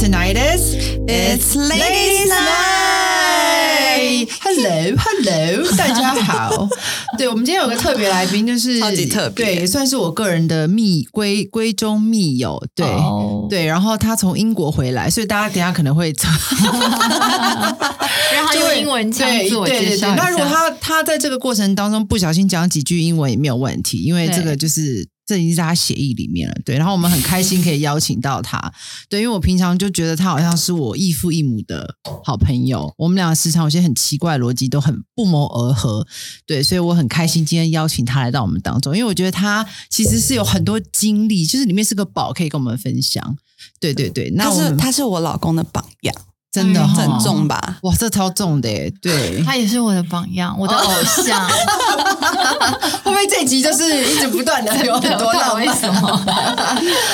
tonight is It's Ladies' Night. Hello, Hello，大家好。对，我们今天有个特别来宾，就是超级特别对，也算是我个人的密闺闺中密友。对、哦对，然后他从英国回来，所以大家等下可能会让 他用英文腔对自我。介绍。那如果他他在这个过程当中不小心讲几句英文也没有问题，因为对这个就是这已经在他协议里面了。对，然后我们很开心可以邀请到他。对，因为我平常就觉得他好像是我异父异母的好朋友，我们俩时常有些很奇怪的逻辑都很不谋而合。对，所以我很开心今天邀请他来到我们当中，因为我觉得他其实是有很多经历，就是里面是个宝，可以跟我们分享。对对对，那他是他是我老公的榜样，真的哈很重吧？哇，这超重的耶！对，他也是我的榜样，我的偶像。会不会这一集就是一直不断 的有很多浪漫？为什么？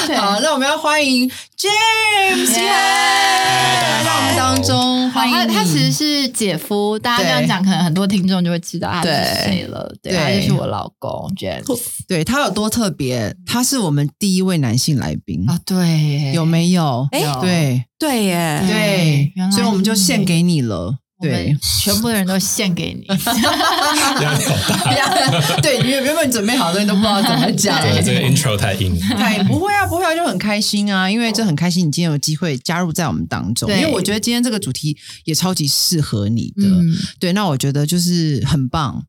对好，那我们要欢迎 James 耶来到我们当中，欢迎他他其实是姐夫，大家这样对讲，可能很多听众就会知道他是谁了。对，对他就是我老公 James 对他有多特别？他是我们第一位男性来宾，啊，对，有没有？哎有对对耶，对所以我们就献给你了。对，全部的人都献给你。压力好大。对，原原本准备好的东西都不知道怎么讲。对，这个 intro 太硬。太不会啊，不会啊，就很开心啊，因为这很开心，你今天有机会加入在我们当中，因对为我觉得今天这个主题也超级适合你的，嗯，对，那我觉得就是很棒，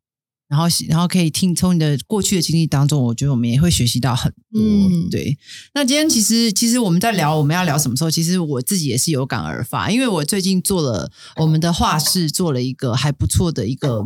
然后然后可以听从你的过去的经历当中，我觉得我们也会学习到很多。嗯对，那今天其实其实我们在聊我们要聊什么时候，其实我自己也是有感而发，因为我最近做了我们的画室做了一个还不错的一个。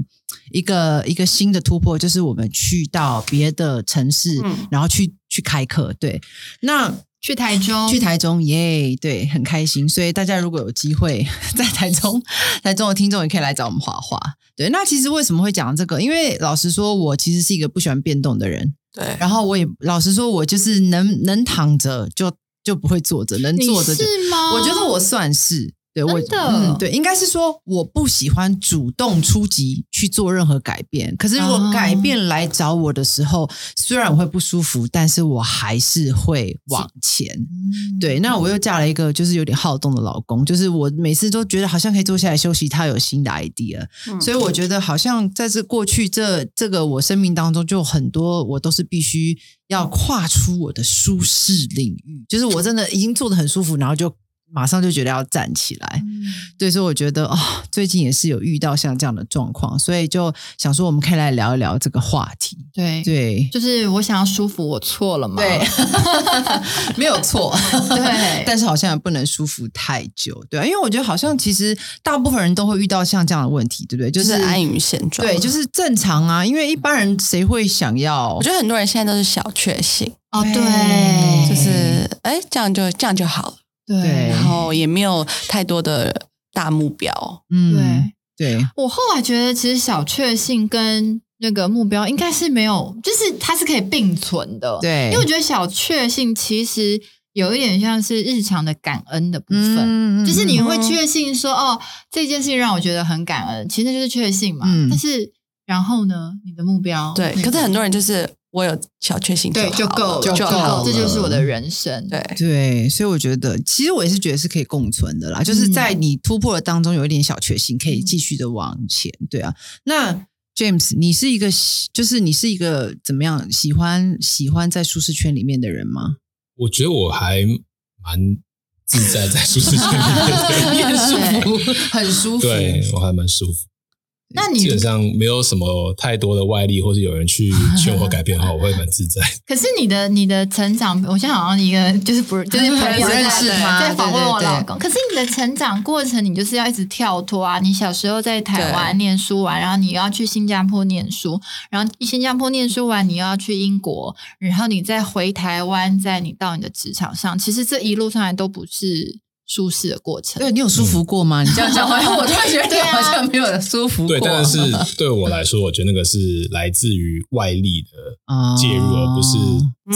一个一个新的突破，就是我们去到别的城市，嗯然后去去开课。对，那去台中，去台中耶对，很开心。所以大家如果有机会 在台中，台中的听众也可以来找我们画画。对，那其实为什么会讲这个？因为老实说，我其实是一个不喜欢变动的人，对，然后我也老实说，我就是能能躺着就就不会坐着，能坐着就是吗？我觉得我算是。对我嗯，对，应该是说我不喜欢主动出击去做任何改变。可是如果哦。改变来找我的时候，虽然我会不舒服，但是我还是会往前。嗯对，那我又嫁了一个就是有点好动的老公，就是我每次都觉得好像可以坐下来休息，他有新的 idea，、嗯。所以我觉得好像在这过去这这个我生命当中，就很多我都是必须要跨出我的舒适领域，就是我真的已经做的很舒服，然后就马上就觉得要站起来。嗯对，所以我觉得哦，最近也是有遇到像这样的状况，所以就想说我们可以来聊一聊这个话题。对，对，就是我想要舒服，我错了嘛？对，没有错，对但是好像也不能舒服太久，对啊，因为我觉得好像其实大部分人都会遇到像这样的问题，对不对？就就是是安于现状。对，就是正常啊，因为一般人谁会想要？我觉得很多人现在都是小确幸，哦，对对，就是哎，这样就这样就好了，对对然后也没有太多的大目标。嗯，对。对，我后来觉得，其实小确幸跟那个目标应该是没有，就是它是可以并存的。对因为我觉得小确幸其实有一点像是日常的感恩的部分。嗯就是你会嗯确信说，哦，这件事情让我觉得很感恩，其实就是确信嘛。嗯但是然后呢，你的目标对，那个可是很多人就是我有小确幸对就够了，就够了这就是我的人生。对，对，所以我觉得，其实我也是觉得是可以共存的啦，就是在你突破的当中有一点小确幸，可以继续的往前。对啊，那 James，你是一个喜就是你是一个怎么样喜欢喜欢在舒适圈里面的人吗？我觉得我还蛮自在在舒适圈里面你很，舒服，很舒服。对我还蛮舒服。那你基本上没有什么太多的外力，或者有人去劝我改变的话，我会蛮自在。可是你的你的成长，我现在好像一个就是不就是朋友不认识在他在访问我老公。可是你的成长过程，你就是要一直跳脱啊！你小时候在台湾念书完，然后你要去新加坡念书，然后新加坡念书完，你又要去英国，然后你再回台湾，在你到你的职场上，其实这一路上来都不是舒适的过程。对你有舒服过吗？你这样讲话，我突然觉得好像没有舒服过。对，但是 对我来说，我觉得那个是来自于外力的哦介入，而不是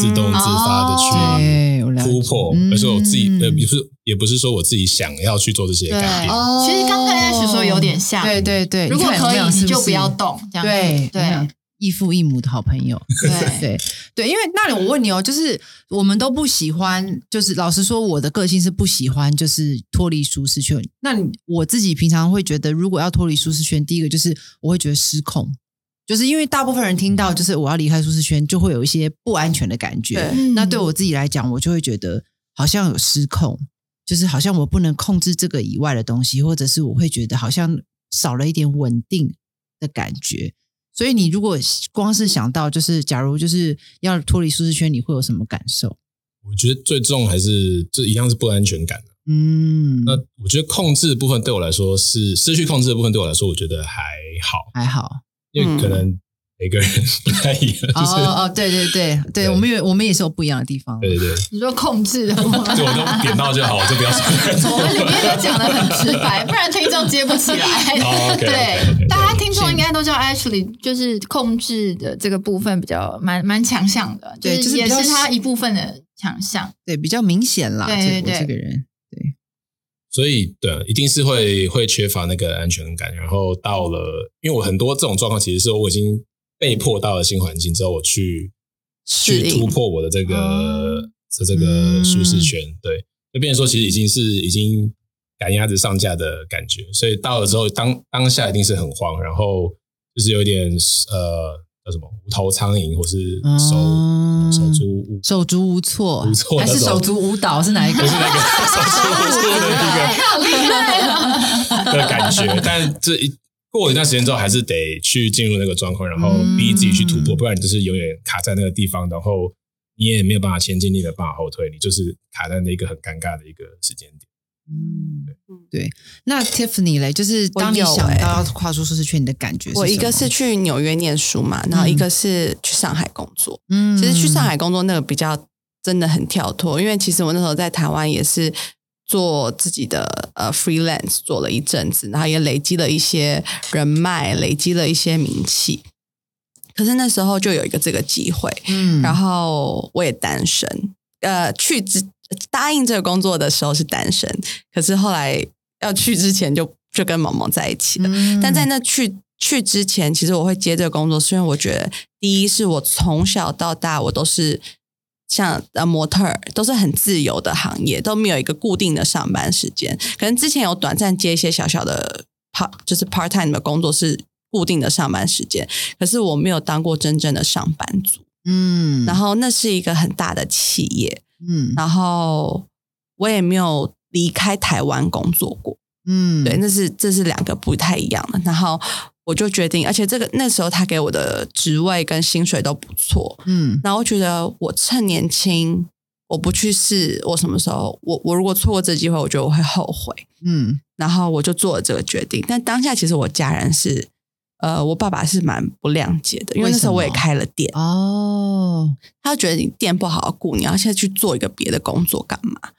自动自发的去突破，嗯而是我自己呃，也不是也不是说我自己想要去做这些改变。哦其实刚开始说有点像对对对，如果可以，你就不要动，这样对。异父异母的好朋友。对对对，因为那里我问你哦，就是我们都不喜欢，就是老实说，我的个性是不喜欢，就是脱离舒适圈。那你我自己平常会觉得，如果要脱离舒适圈，第一个就是我会觉得失控，就是因为大部分人听到就是我要离开舒适圈，就会有一些不安全的感觉。对那对我自己来讲，我就会觉得好像有失控，就是好像我不能控制这个以外的东西，或者是我会觉得好像少了一点稳定的感觉。所以你如果光是想到就是假如就是要脱离舒适圈，你会有什么感受？我觉得最重还是这一样是不安全感。嗯，那我觉得控制的部分对我来说是失去控制的部分对我来说，我觉得还好，还好。因为可能每个人不太一样，哦就是哦哦，对对对对，我们有我们也是有不一样的地方。对对对，你说控制的吗？就我都点到就好，我就不要说。我们里面都讲的很直白，不然听众接不起来。对，大家听众应该都知道 Ashley 就是控制的这个部分比较蛮蛮强项的，对就是也是他一部分的强项。对，比较明显啦。对对对这个人，对，所以对，一定是会会缺乏那个安全感。然后到了，因为我很多这种状况，其实是我已经被迫到了新环境之后，我去去突破我的这个哦的这个舒适圈。对，就变成说，其实已经是已经赶鸭子上架的感觉。所以到了之后，当当下一定是很慌，然后就是有点呃叫什么无头苍蝇，或是手、哦手足无手足无措，无措还是手足舞蹈是哪一个？不是那个手足无措的那个。好厉害啊！的感觉，但这一过一段时间之后，还是得去进入那个状况，然后嗯逼自己去突破，不然你就是永远卡在那个地方，然后你也没有办法前进，你也没有办法后退，你就是卡在那个很尴尬的一个时间点。嗯，对。那 Tiffany 嘞，就是当你想到要跨出舒适圈，你的感觉是我一个是去纽约念书嘛，然后一个是去上海工作。嗯其实去上海工作那个比较真的很跳脱，因为其实我那时候在台湾也是做自己的呃 freelance 做了一阵子，然后也累积了一些人脉，累积了一些名气。可是那时候就有一个这个机会，嗯然后我也单身。呃，去之答应这个工作的时候是单身，可是后来要去之前就就跟毛毛在一起了。嗯但在那去去之前，其实我会接这个工作，是因为我觉得第一是我从小到大我都是像呃模特儿，都是很自由的行业，都没有一个固定的上班时间。可能之前有短暂接一些小小的 part，就是 part time 的工作是固定的上班时间，可是我没有当过真正的上班族。嗯，然后那是一个很大的企业，嗯然后我也没有离开台湾工作过。嗯，对，那是这是两个不太一样的。然后我就决定，而且这个那时候他给我的职位跟薪水都不错，嗯然后我觉得我趁年轻，我不去试，我什么时候我我如果错过这机会，我觉得我会后悔。嗯然后我就做了这个决定。但当下其实我家人是，呃，我爸爸是蛮不谅解的，因为那时候我也开了店，哦，他觉得你店不好好顾，你要现在去做一个别的工作干嘛？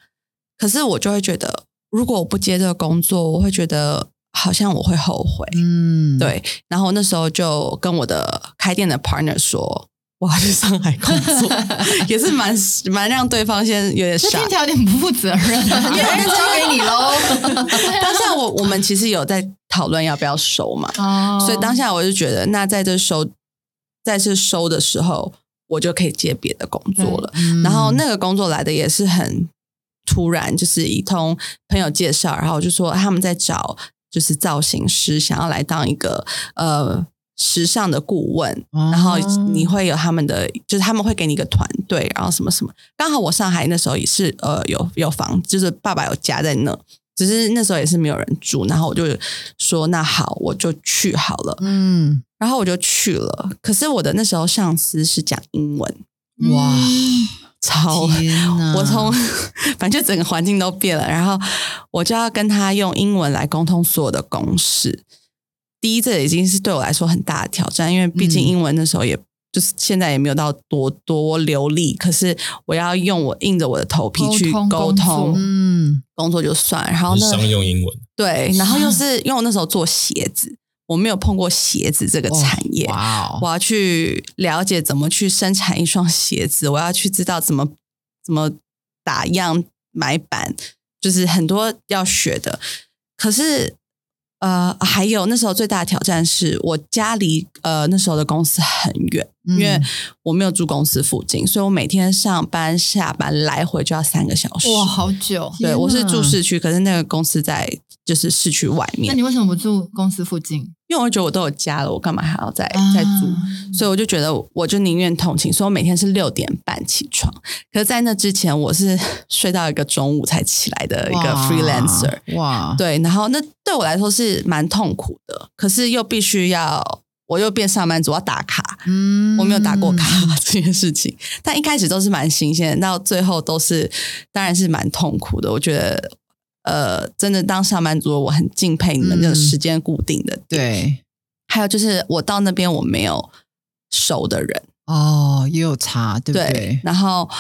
可是我就会觉得，如果我不接这个工作，我会觉得好像我会后悔。嗯，对，然后那时候就跟我的开店的 partner 说，我要去上海工作，也是蛮蛮让对方先有点傻这听起。来有点不负责任啊，因为交给你喽。当下我我们其实有在讨论要不要收嘛，哦所以当下我就觉得，那在这收在这收的时候，我就可以接别的工作了。嗯然后那个工作来的也是很突然，就是一通朋友介绍，然后我就说他们在找就是造型师，想要来当一个呃时尚的顾问，哦然后你会有他们的，就是他们会给你一个团队，然后什么什么。刚好我上海那时候也是呃有有房，就是爸爸有家在那。只是那时候也是没有人住，然后我就说那好，我就去好了。嗯，然后我就去了，可是我的那时候上司是讲英文，哇，超！我从反正就整个环境都变了，然后我就要跟他用英文来沟通所有的公式。第一，这已经是对我来说很大的挑战，因为毕竟嗯。英文那时候也、就是现在也没有到多多流利，可是我要用我硬着我的头皮去沟通沟通嗯。工作就算，然后呢，商用英文，对，然后又 是因为我那时候做鞋子，我没有碰过鞋子这个产业，哇哦，我要去了解怎么去生产一双鞋子，我要去知道怎么怎么打样、买版，就是很多要学的。可是，呃，还有那时候最大的挑战是我家离呃那时候的公司很远，嗯因为我没有住公司附近，所以我每天上班下班来回就要三个小时。哇，好久。对，我是住市区，可是那个公司在就是市区外面那，你为什么不住公司附近？因为我觉得我都有家了，我干嘛还要再再租？啊所以我就觉得，我就宁愿通勤，所以我每天是六点半起床。可是，在那之前，我是 睡到一个中午才起来的一个 freelancer。哇，对，然后那对我来说是蛮痛苦的，可是又必须要，我又变上班族，要打卡。嗯我没有打过卡 这件事情，但一开始都是蛮新鲜的，到最后都是当然是蛮痛苦的。我觉得，呃，真的当上班族，我很敬佩你们这时间固定的。，对还有就是我到那边我没有熟的人，哦，也有差，对不对，对？然后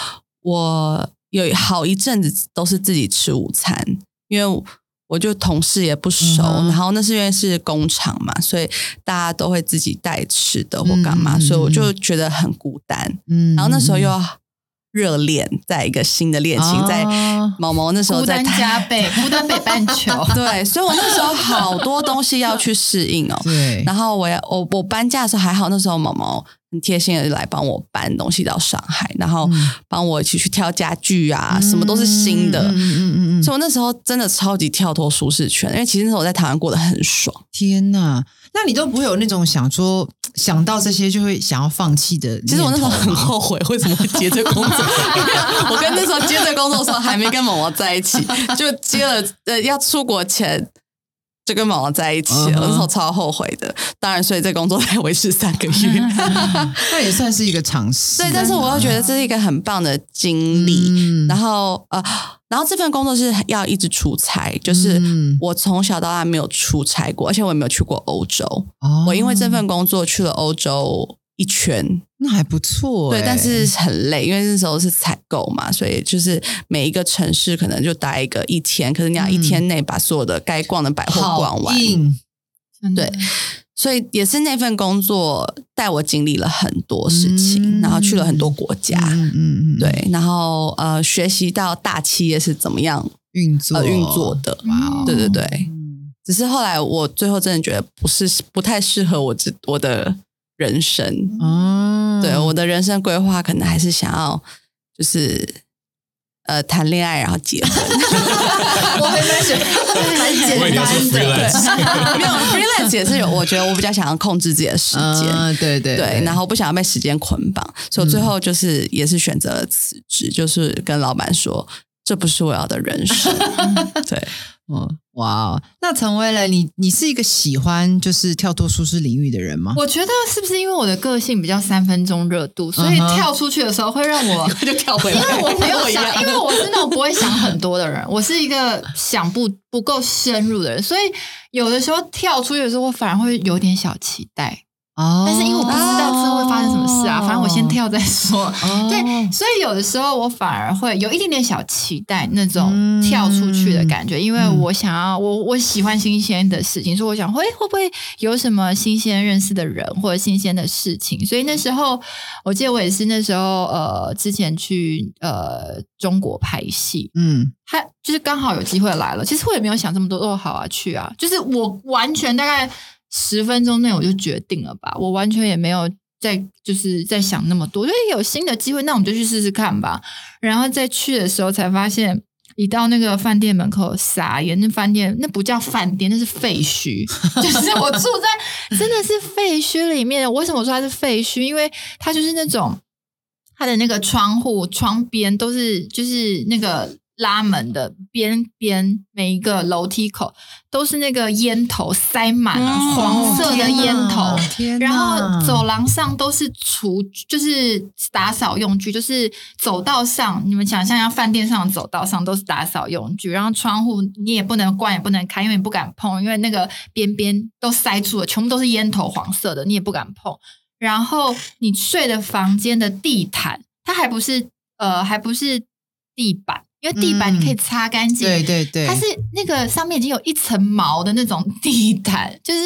我有好一阵子都是自己吃午餐，因为我就同事也不熟，嗯然后那是因为是工厂嘛，所以大家都会自己带吃的或干嘛，嗯所以我就觉得很孤单。嗯然后那时候又热恋，在一个新的恋情，在哦毛毛那时候在台。加倍，孤单北半球。对，所以我那时候好多东西要去适应哦。对，然后我要我我搬家的时候还好，那时候毛毛很贴心的来帮我搬东西到上海，然后嗯帮我一起去挑家具啊，什么都是新的。嗯嗯嗯所以我那时候真的超级跳脱舒适圈，因为其实那时候我在台湾过得很爽。天呐，那你都不会有那种想说想到这些就会想要放弃的？其实我那时候很后悔，为什么会接这工作？我跟那时候接这工作的时候还没跟毛毛在一起，就接了呃要出国前就跟毛毛在一起了，那时候超后悔的。当然，所以这工作才维持三个月。那也算是一个尝试。对，但是我又觉得这是一个很棒的经历。嗯然后呃，然后这份工作是要一直出差，就是嗯。我从小到大没有出差过，而且我也没有去过欧洲。哦。我因为这份工作去了欧洲一圈，那还不错。欸，对，但是很累，因为那时候是采购嘛，所以就是每一个城市可能就待一个一天，可是你要一天内把所有的该逛的百货逛完。对所以也是那份工作带我经历了很多事情，嗯。然后去了很多国家，嗯嗯嗯，对，然后呃学习到大企业是怎么样运作呃运作的，哇哦，对对对。嗯。只是后来我最后真的觉得不是不太适合我这我的人生，哦，对我的人生规划可能还是想要就是呃谈恋爱然后结婚，我原本选很简单的。没有 freelance 也是有，我觉得我比较想要控制自己的时间。嗯，对对对，然后不想要被时间捆绑，所以最嗯后就是也是选择了辞职，就是跟老板说这不是我要的人生。对，嗯，哇哦，那成为了你，你是一个喜欢就是跳脱舒适领域的人吗？我觉得是不是因为我的个性比较三分钟热度，所以跳出去的时候会让我 就跳回来，因为我没有想，因为我是那种不会想很多的人，我是一个想不不够深入的人，所以有的时候跳出去的时候，我反而会有点小期待。哦但是因为我不知道之后会发生什么事啊，反正我先。跳再说。哦 对，所以有的时候我反而会有一点点小期待那种嗯跳出去的感觉，因为嗯我想要我我喜欢新鲜的事情，所以我想会会不会有什么新鲜认识的人或者新鲜的事情。所以那时候我记得我也是那时候呃之前去呃中国拍戏，嗯他就是刚好有机会来了。其实我也没有想这么多，哦，好啊，去啊，就是我完全大概十分钟内我就决定了吧，我完全也没有在就是在想那么多，因为有新的机会，那我们就去试试看吧。然后在去的时候才发现。一到那个饭店门口，傻眼！那饭店那不叫饭店，那是废墟。就是我住在真的是废墟里面。为什么说它是废墟？因为它就是那种它的那个窗户窗边都是就是那个拉门的边边，每一个楼梯口都是那个烟头塞满了、嗯黄色的烟头。然后走廊上都是厨，就是打扫用具，就是走道上，你们想象一下，饭店上的走道上都是打扫用具，然后窗户你也不能关，也不能开，因为你不敢碰，因为那个边边都塞住了，全部都是烟头，黄色的，你也不敢碰。然后你睡的房间的地毯，它还不是呃，还不是地板。因因为地板你可以擦干净。对对对，它是那个上面已经有一层毛的那种地毯，就是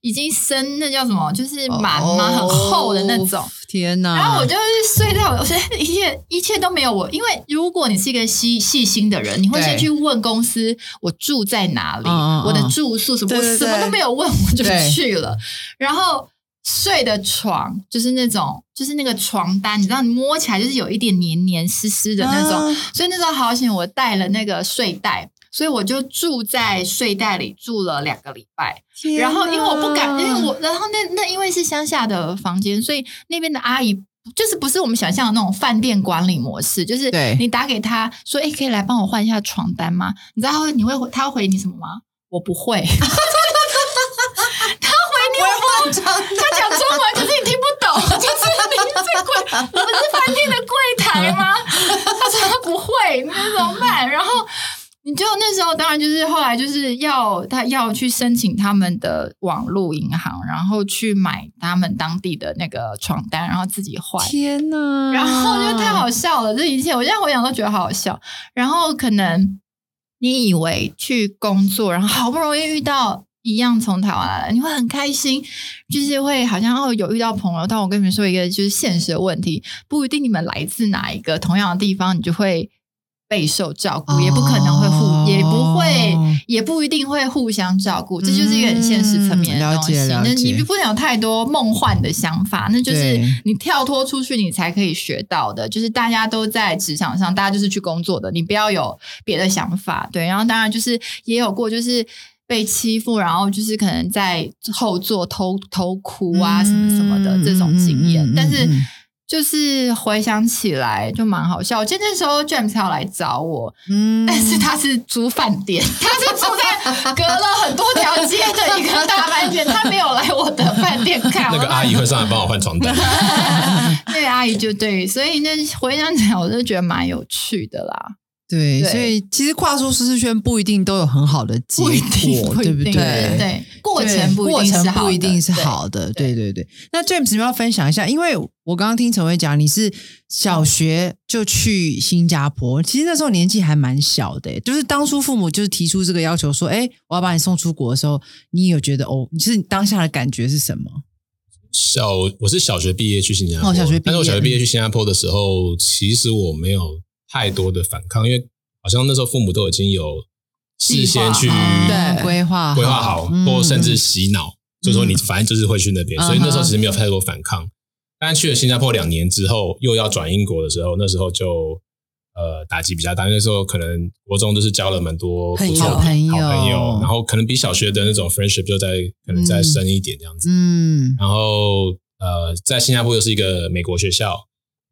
已经生那叫什么，就是螨嘛，很厚的那种。哦天哪！然后我就是睡在我，我觉得一切一切都没有我，因为如果你是一个细细心的人，你会先去问公司我住在哪里，我的住宿什么，我什么都没有问，我就去了。然后睡的床就是那种，就是那个床单，你知道，你摸起来就是有一点黏黏湿湿的那种，啊所以那时候好险，我带了那个睡袋。所以我就住在睡袋里住了两个礼拜，然后因为我不敢，因为我然后那那因为是乡下的房间，所以那边的阿姨就是不是我们想象的那种饭店管理模式，就是对你打给他说，哎，可以来帮我换一下床单吗？你知道你会回他会回你什么吗？我不会。不是饭店的柜台吗？他说他不会，那怎么办？然后你就那时候当然就是后来就是要他要去申请他们的网络银行，然后去买他们当地的那个床单，然后自己换。天哪！然后就太好笑了，这一切我现在回想都觉得好好笑。然后可能你以为去工作，然后好不容易遇到一样从台湾来的，你会很开心，就是会好像哦有遇到朋友。但我跟你们说一个就是现实的问题，不一定你们来自哪一个同样的地方，你就会。备受照顾，也不可能会互，哦也不会，也不一定会互相照顾，这就是一个很现实层面的东西。那你解不能有太多梦幻的想法，那就是你跳脱出去，你才可以学到的。就是大家都在职场上，大家就是去工作的，你不要有别的想法。对，然后当然就是也有过，就是被欺负，然后就是可能在后座偷偷哭啊，什么什么的这种经验。嗯嗯嗯嗯但是嗯就是回想起来就蛮好笑。我记得那时候 James 要来找我，嗯但是他是租饭店，他是住在隔了很多条街的一个大饭店，他没有来我的饭店看。那个阿姨会上来帮我换床单。那个阿姨就对，所以那回想起来，我就觉得蛮有趣的啦。对，对所以其实跨出舒适圈不一定都有很好的结不一定，果，不一定对不对？对对，过程不一过程定是好的不一定是对好的，对对对对。那 James，你要不要分享一下？因为我刚刚听陈伟讲，你是小学就去新加坡，其实那时候年纪还蛮小的，就是当初父母就是提出这个要求说，哎，我要把你送出国的时候，你有觉得哦，就是你当下的感觉是什么？小我是小学毕业去新加坡，哦小学毕业但是我小学毕业去新加坡的时候，其实我没有太多的反抗，因为好像那时候父母都已经有事先去规划规划好，嗯或甚至洗脑，就说你反正就是会去那边，嗯所以那时候其实没有太多反抗。但去了新加坡两年之后，又要转英国的时候，那时候就呃打击比较大。那时候可能国中就是交了蛮多朋友不错的好朋友好朋友，然后可能比小学的那种 friendship 就再可能再深一点这样子。嗯然后呃，在新加坡又是一个美国学校，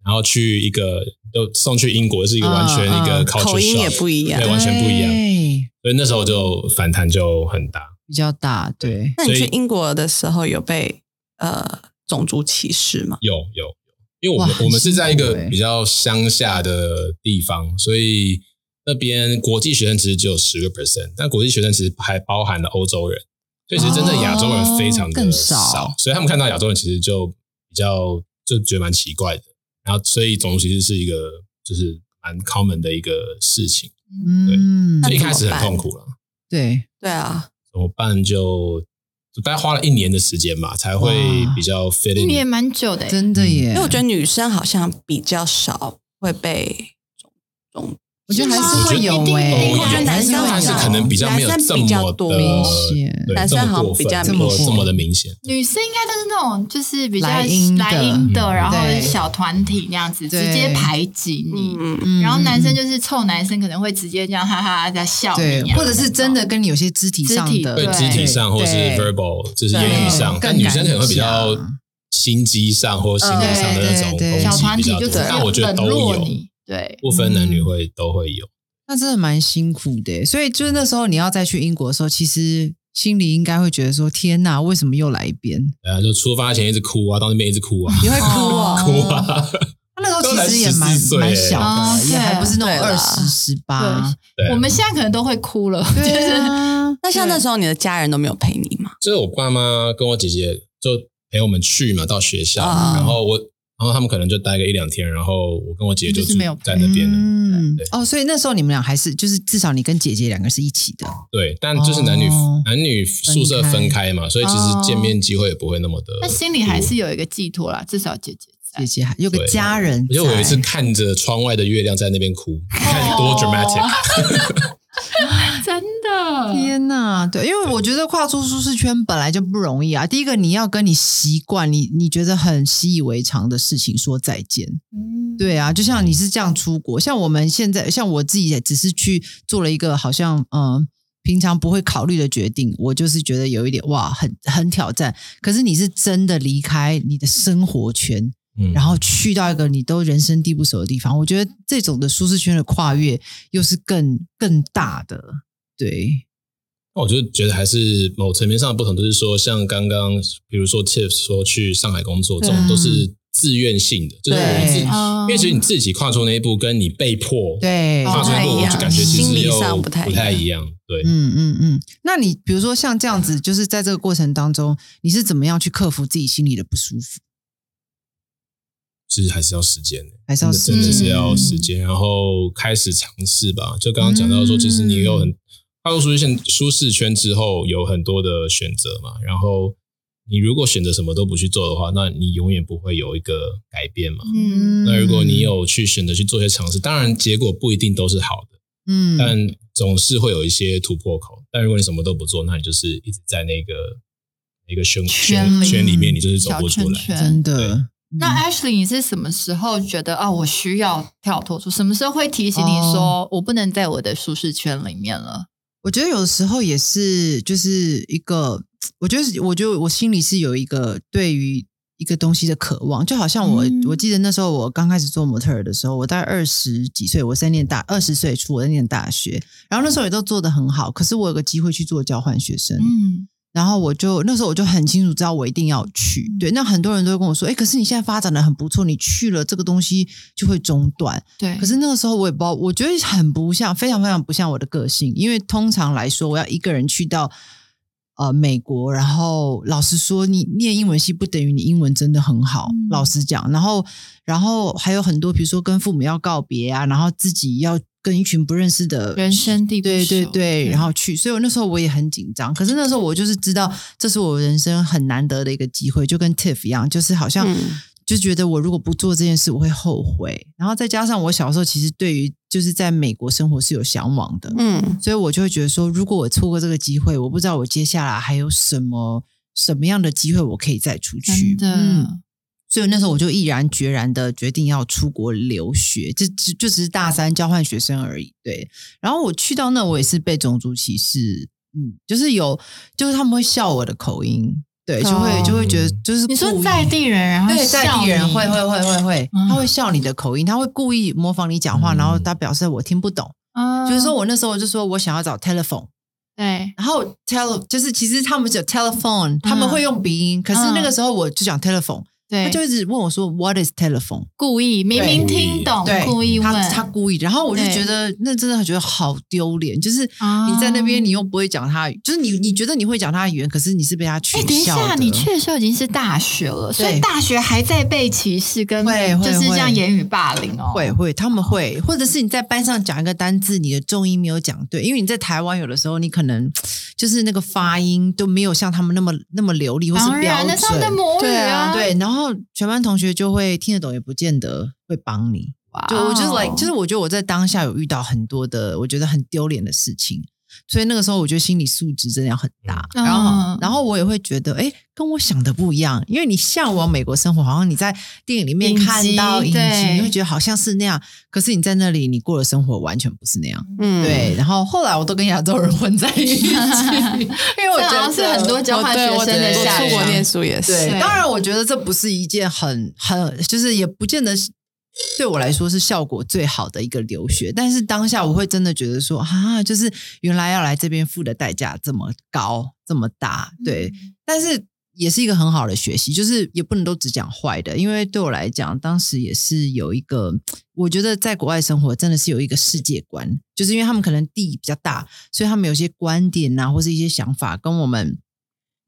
然后去一个又送去英国是一个完全一个嗯嗯 culture 口音也不一样对，完全不一样。对所以那时候就反弹就很大。比较大，对，那你去英国的时候有被呃种族歧视吗？有有有，因为我们我们是在一个比较乡下的地方，所以那边国际学生其实只有十个 percent，但国际学生其实还包含了欧洲人，所以其实真正亚洲人非常的哦少所以他们看到亚洲人其实就比较就觉得蛮奇怪的。然后所以种族歧视是一个就是蛮 common 的一个事情，嗯，那所以一开始很痛苦了。对，对啊，怎么办就？就大概花了一年的时间吧，才会比较 fit 一 in。年蛮久的欸，真的耶，因为我觉得女生好像比较少会被种种，我觉得还是会有一定哎，哦我觉得男生还是好像可能比较没有男生这么比较多的明显男生好像比较没有这么的明显。女生应该都是那种就是比较来阴的然后小团体那样子，直接排挤你。然后男生嗯就是臭男生，可能会直接这样哈哈在笑你啊，或者是真的跟你有些肢体上的对对肢体上或是对 verbal，就是言语上，但女生可能会比较心机上或心理上的那种对对对小攻击比较多团体就直。接但我觉得都有。对，不分男女会都会有。那真的蛮辛苦的。所以就是那时候你要再去英国的时候，其实心里应该会觉得说：天哪，为什么又来一遍？对啊，就出发前一直哭啊，到那边一直哭啊，你会哭啊，哭啊。那时候其实也蛮都才14岁蛮小也还不是那种二十十八。我们现在可能都会哭了，就对是啊，那像那时候你的家人都没有陪你吗？就是我爸妈跟我姐姐就陪我们去嘛，到学校，啊然后我然后他们可能就待个一两天，然后我跟我姐就是没有在那边了。嗯对，哦，所以那时候你们俩还是就是至少你跟姐姐两个是一起的，对，但就是男女、哦男女宿舍分开嘛，所以其实见面机会也不会那么的。那心里还是有一个寄托啦，至少姐姐在姐。姐还有个家人在。而且我有一次看着窗外的月亮在那边哭，你看多 dramatic。真 的，天呐，对，因为我觉得跨出舒适圈本来就不容易啊。第一个，你要跟你习惯、你你觉得很习以为常的事情说再见。嗯，对啊，就像你是这样出国，像我们现在，像我自己也只是去做了一个好像嗯、呃平常不会考虑的决定，我就是觉得有一点哇，很很挑战。可是你是真的离开你的生活圈，嗯然后去到一个你都人生地不熟的地方，我觉得这种的舒适圈的跨越又是更更大的。对，那我就觉得还是某层面上的不同，就是说，像刚刚比如说 Tiff 说去上海工作，这种都是自愿性的，就是我们自己，因为其实你自己跨出那一步，跟你被迫对，跨出那一步，我就感觉其心理实又上不太一样一样。对，嗯嗯嗯。那你比如说像这样子，就是在这个过程当中，你是怎么样去克服自己心里的不舒服？其实还是要时间的，还是要真的是要时间，然后开始尝试吧。就刚刚讲到说，其实你有很跨入舒适圈舒适圈之后，有很多的选择嘛。然后你如果选择什么都不去做的话，那你永远不会有一个改变嘛。嗯，那如果你有去选择去做一些尝试，当然结果不一定都是好的，嗯，但总是会有一些突破口。但如果你什么都不做，那你就是一直在那个那个圈圈圈里面，你就是走不出来。圈圈真的。嗯那 Ashley，你是什么时候觉得啊，我需要跳脱出？什么时候会提醒你说，我不能在我的舒适圈里面了？我觉得有时候也是，就是一个，我觉得，我觉得我心里是有一个对于一个东西的渴望，就好像我，嗯。我记得那时候我刚开始做模特儿的时候，我大概二十几岁，我在念大二十岁出我在念大学，然后那时候也都做得很好，可是我有个机会去做交换学生，嗯，然后我就那时候我就很清楚知道我一定要去，嗯对，那很多人都会跟我说，哎，可是你现在发展的很不错，你去了这个东西就会中断，对。可是那个时候我也不知道，我觉得很不像，非常非常不像我的个性。因为通常来说，我要一个人去到呃美国，然后老实说，你念英文系不等于你英文真的很好，嗯老实讲。然后，然后还有很多，比如说跟父母要告别啊，然后自己要跟一群不认识的人生地不对对对，对然后去。所以我那时候我也很紧张。可是那时候我就是知道，这是我人生很难得的一个机会，就跟 Tiff 一样，就是好像。嗯就觉得我如果不做这件事，我会后悔。然后再加上我小时候其实对于就是在美国生活是有向往的，嗯所以我就会觉得说，如果我错过这个机会，我不知道我接下来还有什么什么样的机会我可以再出去。真的，嗯所以那时候我就毅然决然的决定要出国留学，就只就只是大三交换学生而已。对，然后我去到那，我也是被种族歧视，嗯，就是有，就是他们会笑我的口音，对，就会、哦就会觉得就是你说在地人，然后对，在地人你会会会会会，嗯他会笑你的口音，他会故意模仿你讲话，嗯然后他表示我听不懂。嗯就是说我那时候就说我想要找 telephone，对，然后 tele 就是其实他们讲 telephone，他们会用鼻音，可是那个时候我就讲 telephone，对，他就一直问我说 what is telephone？故意明明听懂，故意问他他故意，然后我就觉得那真的觉得好丢脸，就是啊你在那边你又不会讲他，就是你你觉得你会讲他的语言，可是你是被他取哎，等一下，笑。你去的时候已经是大学了，所以大学还在被歧视，跟会会就是这样言语霸凌哦。会会，他们会，或者是你在班上讲一个单字，你的重音没有讲对，因为你在台湾有的时候你可能就是那个发音都没有像他们那么那么流利，或是标准。那是他们的母语对啊对，然后全班同学就会听得懂，也不见得会帮你。哇就我就是哦 like，就是我觉得我在当下有遇到很多的我觉得很丢脸的事情，所以那个时候我觉得心理素质真的要很大。嗯然后嗯，然后我也会觉得，哎，跟我想的不一样，因为你向往美国生活，好像你在电影里面看到影集，你会觉得好像是那样，可是你在那里你过的生活完全不是那样。嗯，对，然后后来我都跟亚洲人混在一起，因为我觉得是很多交换学生的我下出国念书也是，对，当然我觉得这不是一件很很，就是也不见得是对我来说是效果最好的一个留学，但是当下我会真的觉得说啊，就是原来要来这边付的代价这么高这么大，对，但是。也是一个很好的学习，就是也不能都只讲坏的，因为对我来讲，当时也是有一个，我觉得在国外生活真的是有一个世界观，就是因为他们可能地比较大，所以他们有些观点啊，或是一些想法跟我们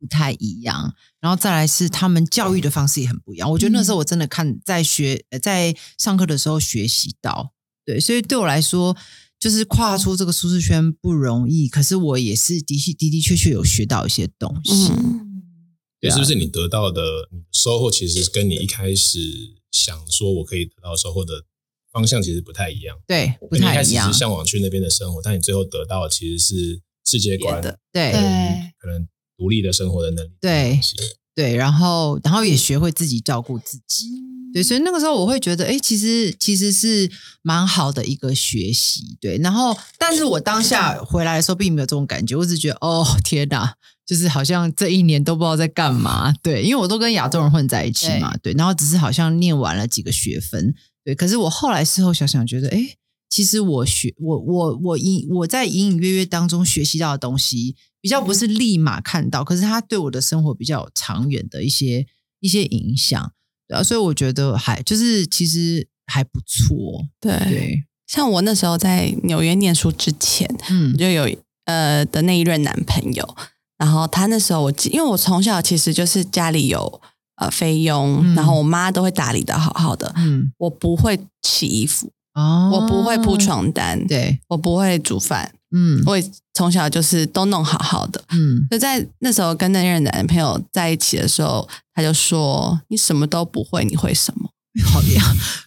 不太一样，然后再来是他们教育的方式也很不一样。我觉得那时候我真的看在学呃在上课的时候学习到，对，所以对我来说，就是跨出这个舒适圈不容易，可是我也是的确的的确确有学到一些东西。嗯对，是不是你得到的收获，其实跟你一开始想说我可以得到收获的方向其实不太一样。对，不你一太一样开始是。向往去那边的生活，但你最后得到的其实是世界观的对对可能独立的生活的能力。对对，然后然后也学会自己照顾自己。对，所以那个时候我会觉得，哎，其实其实是蛮好的一个学习。对，然后但是我当下回来的时候并没有这种感觉，我只觉得，哦天哪，就是好像这一年都不知道在干嘛。对，因为我都跟亚洲人混在一起嘛，对，然后只是好像念完了几个学分，对，可是我后来事后想想，觉得，哎，其实我学我我我隐我在隐隐约约当中学习到的东西，比较不是立马看到，可是它对我的生活比较有长远的一些一些影响，对啊，所以我觉得还就是其实还不错，对，对，像我那时候在纽约念书之前，嗯。我就有呃的那一任男朋友，然后他那时候我记，因为我从小其实就是家里有呃菲佣，嗯然后我妈都会打理的好好的，嗯我不会洗衣服，哦我不会铺，床单，对，我不会煮饭，嗯我也从小就是都弄好好的。嗯就在那时候跟那任男朋友在一起的时候，他就说：“你什么都不会，你会什么好呀，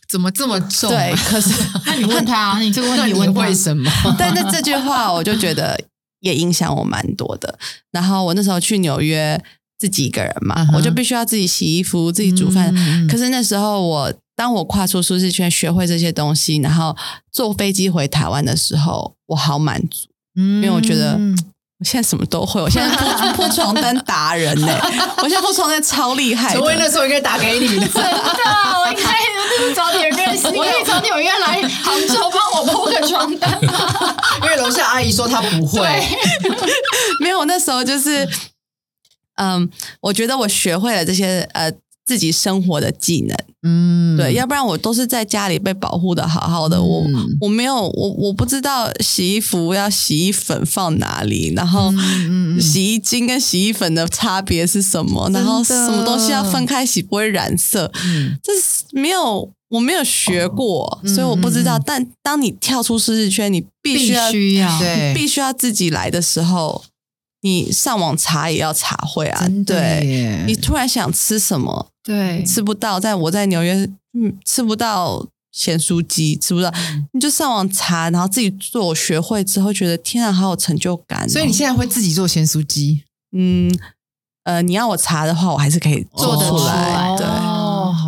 怎么这么？”重、对，可是 那你问他啊，你这个问题问为什么？但是这句话我就觉得也影响我蛮多的。然后我那时候去纽约自己一个人嘛我就必须要自己洗衣服、自己煮饭。可是那时候我当我跨出舒适圈，学会这些东西，然后坐飞机回台湾的时候，我好满足。因因为我觉得我现在什么都会，我现在铺铺床单达人呢、我现在铺床单超厉害的。陈威那时候应该打给你的，真的，我应该就是早点认识，你可以从纽约来杭州帮我铺个床单吗？因为楼下阿姨说她不会，没有，我那时候就是，嗯，我觉得我学会了这些呃自己生活的技能，嗯。对，要不然我都是在家里被保护的好好的，我嗯。我没有我我不知道洗衣服要洗衣粉放哪里，然后洗衣精跟洗衣粉的差别是什么，然后什么东西要分开洗不会染色，嗯。这是没有我没有学过，嗯所以我不知道。但当你跳出舒适圈，你必须要须要。对。必须要自己来的时候，你上网查也要查会啊。对，你突然想吃什么，对。吃不到，在我在纽约，嗯，吃不到咸酥鸡，吃不到，嗯。你就上网查，然后自己做，学会之后觉得天啊，好有成就感哦、所以你现在会自己做咸酥鸡，嗯呃，你要我查的话，我还是可以做得出出来。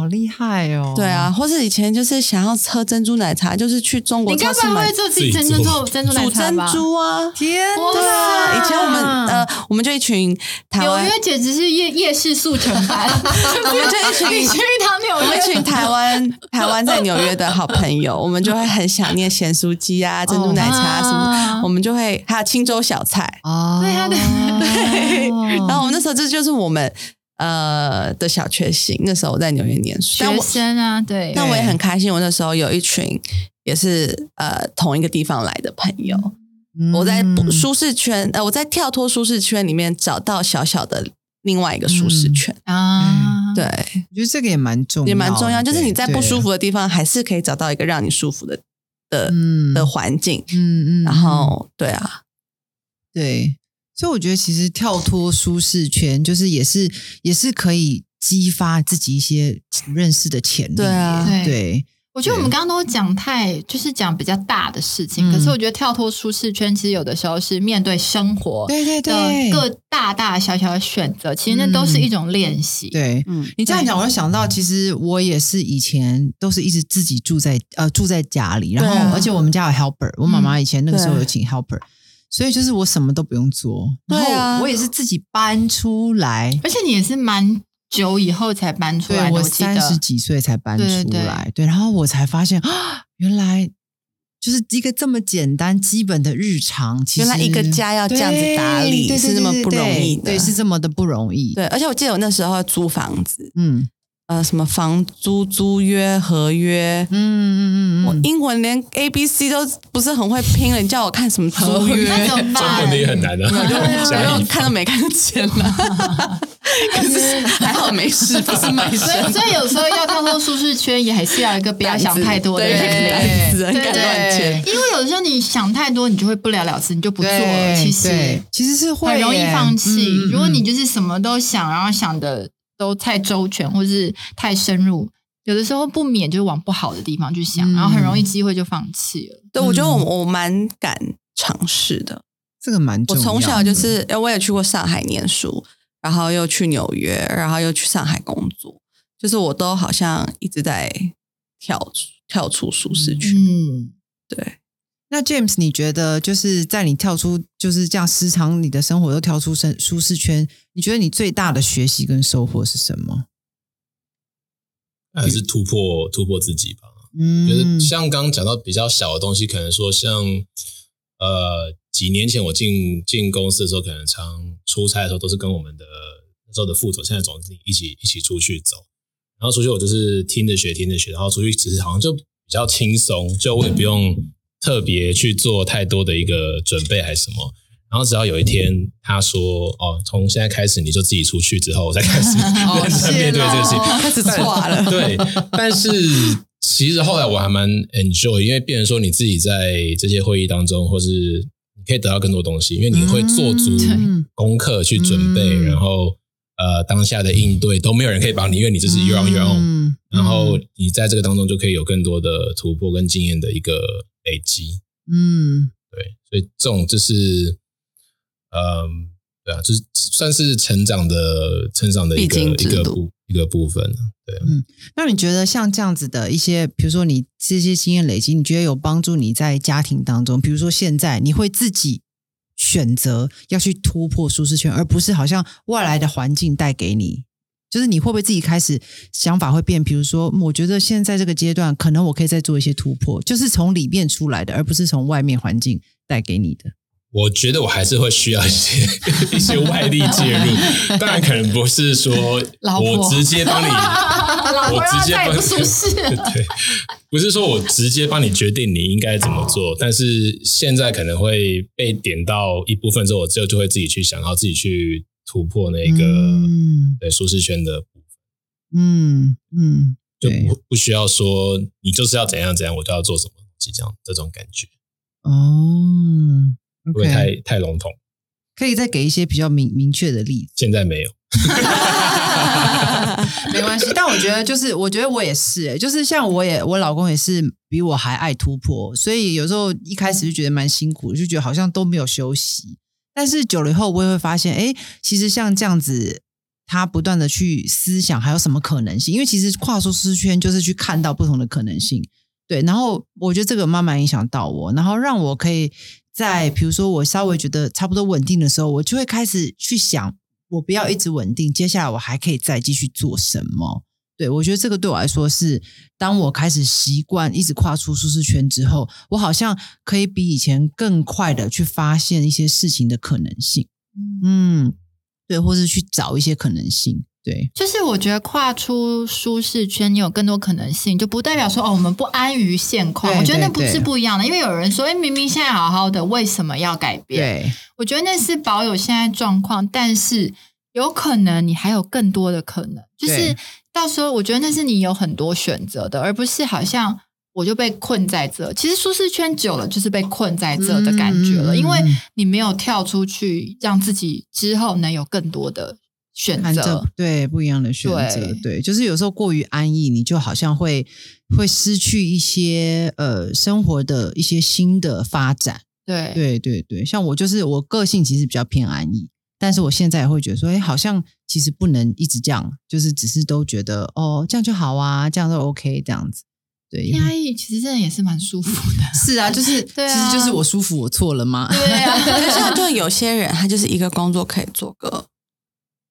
厉害哦，对啊，，或是以前就是想要喝珍珠奶茶，就是去中国你该不会超市买会做自己珍珠珍珠奶茶珍？珠啊。天哇对啊，以前我们呃，我们就一群台湾纽约简直是夜夜市速成班，我们就一群 你去一趟纽我们一群，台湾台湾在纽约的好朋友，我们就会很想念咸酥鸡啊、珍珠奶茶啊什么我们就会还有青州小菜。哦，对啊对对，哦。然后我们那时候这就是我们呃的小确幸。那时候我在纽约念书，但学我生啊，对，但我也很开心，我那时候有一群也是呃同一个地方来的朋友。我在不舒适圈，呃，我在跳脱舒适圈里面找到小小的另外一个舒适圈。啊，对，我觉得这个也蛮重要的，也蛮重要，就是你在不舒服服的地方，还是可以找到一个让你舒服的的、嗯。的环境。嗯嗯，然后，对啊，对，所以我觉得其实跳脱舒适圈，就是也是也是可以激发自己一些认识的潜力耶。对啊对对，我觉得我们刚刚都讲太，就是讲比较大的事情，嗯可是我觉得跳脱舒适圈，其实有的时候是面对生活对对的对，各大大小小的选择，其实那都是一种练习。对。嗯，你这样讲，我就想到，其实我也是以前都是一直自己住在呃住在家里，然后、啊而且我们家有 helper，我妈妈以前那个时候有请 helper，所以就是我什么都不用做，然后我也是自己搬出来，而且你也是蛮久以后才搬出来我记三十。几岁才搬出对对来，对，然后我才发现啊，原来就是一个这么简单基本的日常，其实原来一个家要这样子打理是这么不容易的对，是这么的不容易，对。而且我记得我那时候租房子，嗯呃什么房租租约合约，嗯嗯嗯嗯，我英文连 A B C 都不是很会拼了，你叫我看什么租约？那怎么中办文的？也很难啊，我加一就看都没看见了。可是还好没事，不是卖所以，身。所以有时候要跳脱舒适圈，也还是要有一个不要想太多的对人。胆子很对敢乱签。因为有的时候你想太多，你就会不了了之，你就不做了。对其实对其实是会很容易耶放弃。嗯嗯如果你就是什么都想，然后想的都太周全，或是太深入，有的时候不免就往不好的地方去想，嗯然后很容易机会就放弃了。对，我觉得我我蛮敢尝试的。这个蛮。我从小就是，呃我也去过上海念书，然后又去纽约，然后又去上海工作，就是我都好像一直在跳出跳出舒适区。嗯，对，那 James，你觉得就是在你跳出就是这样时常你的生活都跳出舒舒适圈，你觉得你最大的学习跟收获是什么？还是突破突破自己吧。嗯觉得像刚刚讲到比较小的东西，可能说像呃几年前我进进公司的时候，可能常出差的时候都是跟我们的那时候的副总，现在总经理一起一起出去走，然后出去我就是听着学听着学，然后出去只是好像就比较轻松，就我也不用特别去做太多的一个准备还是什么。然后只要有一天他说哦，从现在开始你就自己出去之后，我再开始认 真 面对这个事情。开始错了。对，但是其实后来我还蛮 enjoy，因为变成说你自己在这些会议当中，或是你可以得到更多东西，因为你会做足嗯功课去准备，嗯然后呃当下的应对都没有人可以帮你，因为你这是 you on your own，、嗯然后你在这个当中就可以有更多的突破跟经验的一个累积。嗯对，所以这种就是，嗯，对啊，就是算是成长的成长的一个一个部一个部分。对，嗯那你觉得像这样子的一些，比如说你这些经验累积，你觉得有帮助你在家庭当中，比如说现在你会自己选择要去突破舒适圈，而不是好像外来的环境带给你。就是你会不会自己开始想法会变？比如说，我觉得现在这个阶段，可能我可以再做一些突破，就是从里面出来的，而不是从外面环境带给你的。我觉得我还是会需要一些一些外力介入，当然可能不是说我直接帮你，我直接帮让他再也不是 对，不是说我直接帮你决定你应该怎么做，但是现在可能会被点到一部分之后，我之后就会自己去想，然后自己去突破那个、嗯对舒适圈的部分，嗯嗯，就不不需要说你就是要怎样怎样，我就要做什么东西，这样这种感觉哦会不会太太笼统？可以再给一些比较明明确的例子。现在没有。没关系，但我觉得就是，我觉得我也是、欸，就是像我也，我老公也是比我还爱突破，所以有时候一开始就觉得蛮辛苦，就觉得好像都没有休息。但是久了以后，我也会发现，哎，其实像这样子，他不断的去思想还有什么可能性，因为其实跨出舒适圈就是去看到不同的可能性。对，然后我觉得这个慢慢影响到我，然后让我可以在比如说我稍微觉得差不多稳定的时候，我就会开始去想，我不要一直稳定，接下来我还可以再继续做什么？对我觉得这个对我来说是，当我开始习惯一直跨出舒适圈之后，我好像可以比以前更快的去发现一些事情的可能性。嗯，对，或是去找一些可能性。对，就是我觉得跨出舒适圈，你有更多可能性，就不代表说哦，我们不安于现况。我觉得那不是不一样的，因为有人说，哎，明明现在好好的，为什么要改变？对，我觉得那是保有现在状况，但是有可能你还有更多的可能，就是对到时候我觉得那是你有很多选择的，而不是好像我就被困在这。其实舒适圈久了就是被困在这的感觉了，因为你没有跳出去，让自己之后能有更多的选择。对不一样的选择，对对，就是有时候过于安逸，你就好像会会失去一些呃生活的一些新的发展。对对对对，像我就是我个性其实比较偏安逸，但是我现在也会觉得说，哎，好像其实不能一直这样，就是只是都觉得哦这样就好啊，这样都 OK 这样子。对，压抑其实真的也是蛮舒服的。是啊，就是对啊其实就是我舒服，我错了吗？对啊，就像就有些人，他就是一个工作可以做个